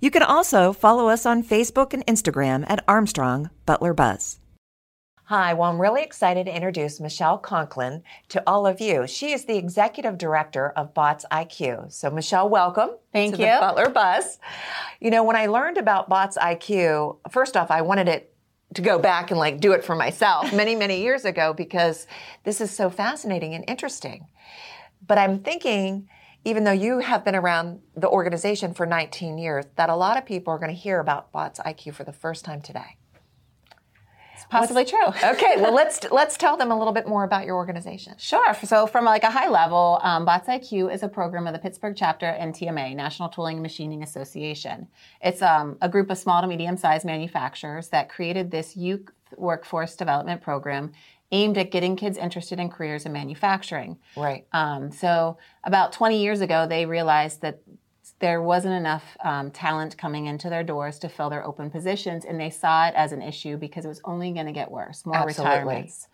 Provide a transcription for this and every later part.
You can also follow us on Facebook and Instagram at Armstrong Butler Buzz. Hi, well, I'm really excited to introduce Michelle Conklin to all of you. She is the executive director of Bots IQ. So, Michelle, welcome. Thank to you. The Butler Buzz. You know, when I learned about Bots IQ, first off, I wanted it to go back and like do it for myself many, many years ago because this is so fascinating and interesting. But I'm thinking, even though you have been around the organization for 19 years, that a lot of people are going to hear about Bots IQ for the first time today. It's possibly What's, true. okay, well let's let's tell them a little bit more about your organization. Sure. So from like a high level, um, Bots IQ is a program of the Pittsburgh chapter NTMA, National Tooling and Machining Association. It's um, a group of small to medium sized manufacturers that created this youth workforce development program aimed at getting kids interested in careers in manufacturing. Right. Um, so about 20 years ago, they realized that there wasn't enough um, talent coming into their doors to fill their open positions, and they saw it as an issue because it was only going to get worse, more Absolutely. retirements,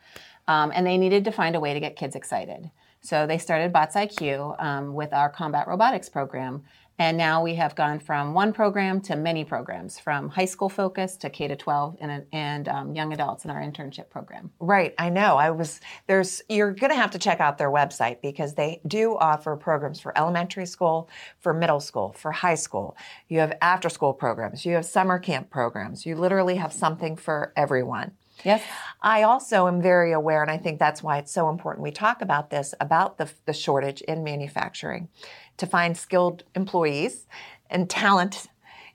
um, and they needed to find a way to get kids excited. So they started Bots IQ um, with our combat robotics program, and now we have gone from one program to many programs, from high school focus to K to 12 and, and um, young adults in our internship program. Right, I know. I was there's you're going to have to check out their website because they do offer programs for elementary school, for middle school, for high school. You have after school programs, you have summer camp programs. You literally have something for everyone. Yes. I also am very aware, and I think that's why it's so important we talk about this about the, the shortage in manufacturing to find skilled employees and talent.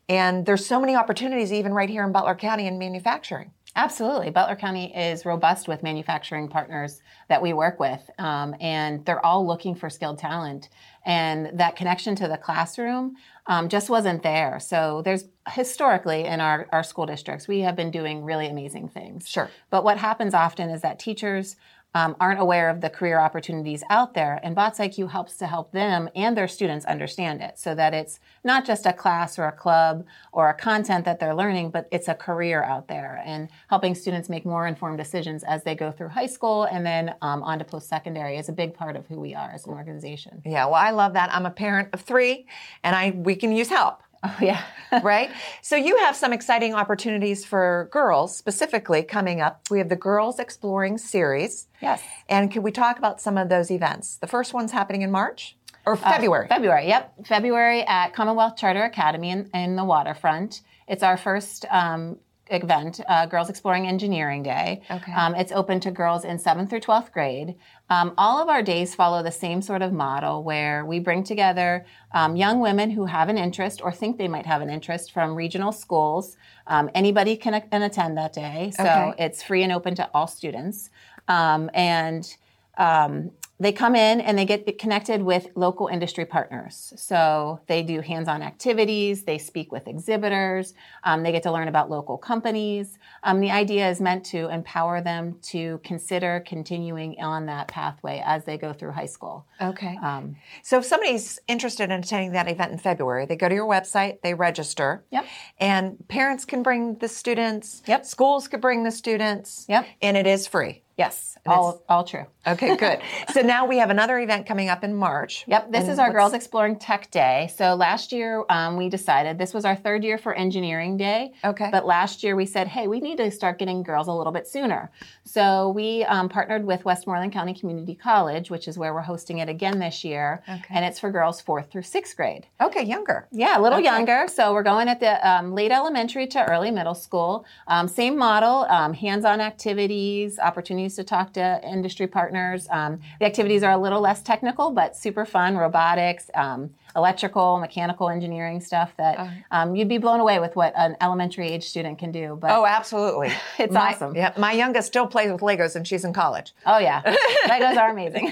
And there's so many opportunities, even right here in Butler County, in manufacturing. Absolutely. Butler County is robust with manufacturing partners that we work with, um, and they're all looking for skilled talent. And that connection to the classroom um, just wasn't there. So there's historically in our, our school districts, we have been doing really amazing things. Sure. But what happens often is that teachers um, aren't aware of the career opportunities out there, and Bots IQ helps to help them and their students understand it so that it's not just a class or a club or a content that they're learning, but it's a career out there and helping students make more informed decisions as they go through high school and then um, on to post secondary is a big part of who we are as an organization. Yeah, well, I love that. I'm a parent of three, and I we can use help. Oh, yeah. right? So you have some exciting opportunities for girls specifically coming up. We have the Girls Exploring series. Yes. And can we talk about some of those events? The first one's happening in March or February? Uh, February, yep. February at Commonwealth Charter Academy in, in the waterfront. It's our first um, event, uh, Girls Exploring Engineering Day. Okay. Um, it's open to girls in 7th through 12th grade. Um, all of our days follow the same sort of model where we bring together um, young women who have an interest or think they might have an interest from regional schools. Um, anybody can, can attend that day, so Okay. it's free and open to all students. Um, and um, they come in and they get connected with local industry partners. So they do hands on activities, they speak with exhibitors, um, they get to learn about local companies. Um, the idea is meant to empower them to consider continuing on that pathway as they go through high school. Okay. Um, So if somebody's interested in attending that event in February, they go to your website, they register. Yep. And parents can bring the students. Yep. Schools could bring the students. Yep. And it is free. Yes, And all, all true. Okay, good. so now we have another event coming up in March. Yep, this And is our what's- Girls Exploring Tech Day. So last year um, we decided this was our third year for Engineering Day. Okay. But last year we said, hey, we need to start getting girls a little bit sooner. So we um, partnered with Westmoreland County Community College, which is where we're hosting it again this year. Okay. And it's for girls fourth through sixth grade. Okay, younger. Yeah, a little Okay. younger. So we're going at the um, late elementary to early middle school. Um, same model, um, hands-on activities, opportunities to talk to industry partners. Um, the activities are a little less technical, but super fun. Robotics, um, electrical, mechanical engineering stuff that um, you'd be blown away with what an elementary age student can do. But Oh, absolutely. It's my, awesome. Yeah, my youngest still plays with Legos and she's in college. oh yeah, Legos are amazing.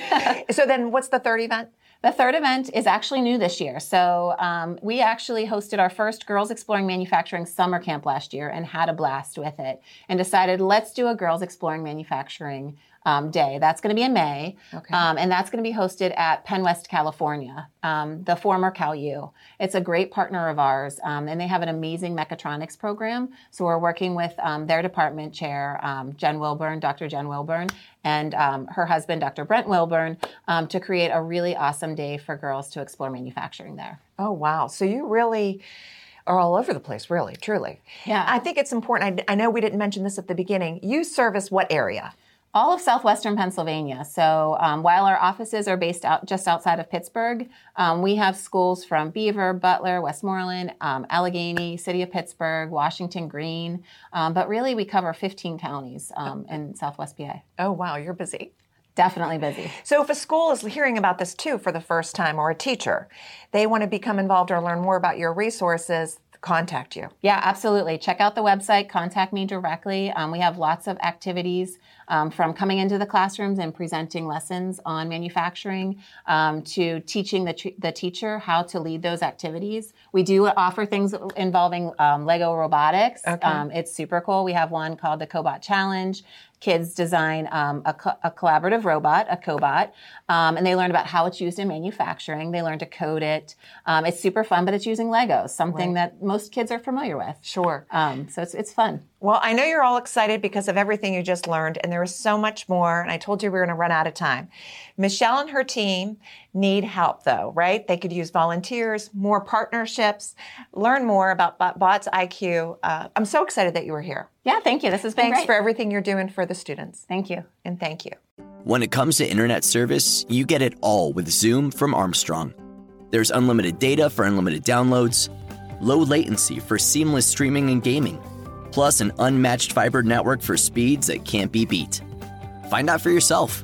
So then what's the third event? The third event is actually new this year. So um, we actually hosted our first Girls Exploring Manufacturing summer camp last year and had a blast with it and decided let's do a Girls Exploring Manufacturing um, day. That's going to be in May, Okay. um, and that's going to be hosted at Penn West, California, um, the former Cal U. It's a great partner of ours, um, and they have an amazing mechatronics program. So we're working with um, their department chair, um, Jen Wilburn, Dr. Jen Wilburn, and um, her husband, Dr. Brent Wilburn, um, to create a really awesome day for girls to explore manufacturing there. Oh, wow. So you really are all over the place, really, truly. Yeah. I think it's important. I, I know we didn't mention this at the beginning. You service what area? All of southwestern Pennsylvania. So um, while our offices are based out just outside of Pittsburgh, um, we have schools from Beaver, Butler, Westmoreland, um, Allegheny, City of Pittsburgh, Washington Greene. Um, but really, we cover 15 counties um, in Southwest PA. Oh, wow. You're busy. Definitely busy. So, if a school is hearing about this too for the first time or a teacher, they want to become involved or learn more about your resources, contact you. Yeah, absolutely. Check out the website, contact me directly. Um, we have lots of activities um, from coming into the classrooms and presenting lessons on manufacturing um, to teaching the, t- the teacher how to lead those activities. We do offer things involving um, Lego robotics. Um, it's super cool. We have one called the Cobot Challenge. Kids design um, a, co- a collaborative robot, a cobot, um, and they learn about how it's used in manufacturing. They learn to code it. Um, it's super fun, but it's using Legos, something that most kids are familiar with. Sure. Um, so it's, it's fun. Well, I know you're all excited because of everything you just learned, and there is so much more. And I told you we were going to run out of time. Michelle and her team need help, though, right? They could use volunteers, more partnerships, learn more about Bots IQ. Uh, I'm so excited that you were here. Yeah, thank you. This has been Thanks great. for everything you're doing for the students, Thank you. and thank you. When it comes to internet service, you get it all with Zoom from Armstrong. There's unlimited data for unlimited downloads, low latency for seamless streaming and gaming, plus an unmatched fiber network for speeds that can't be beat. Find out for yourself.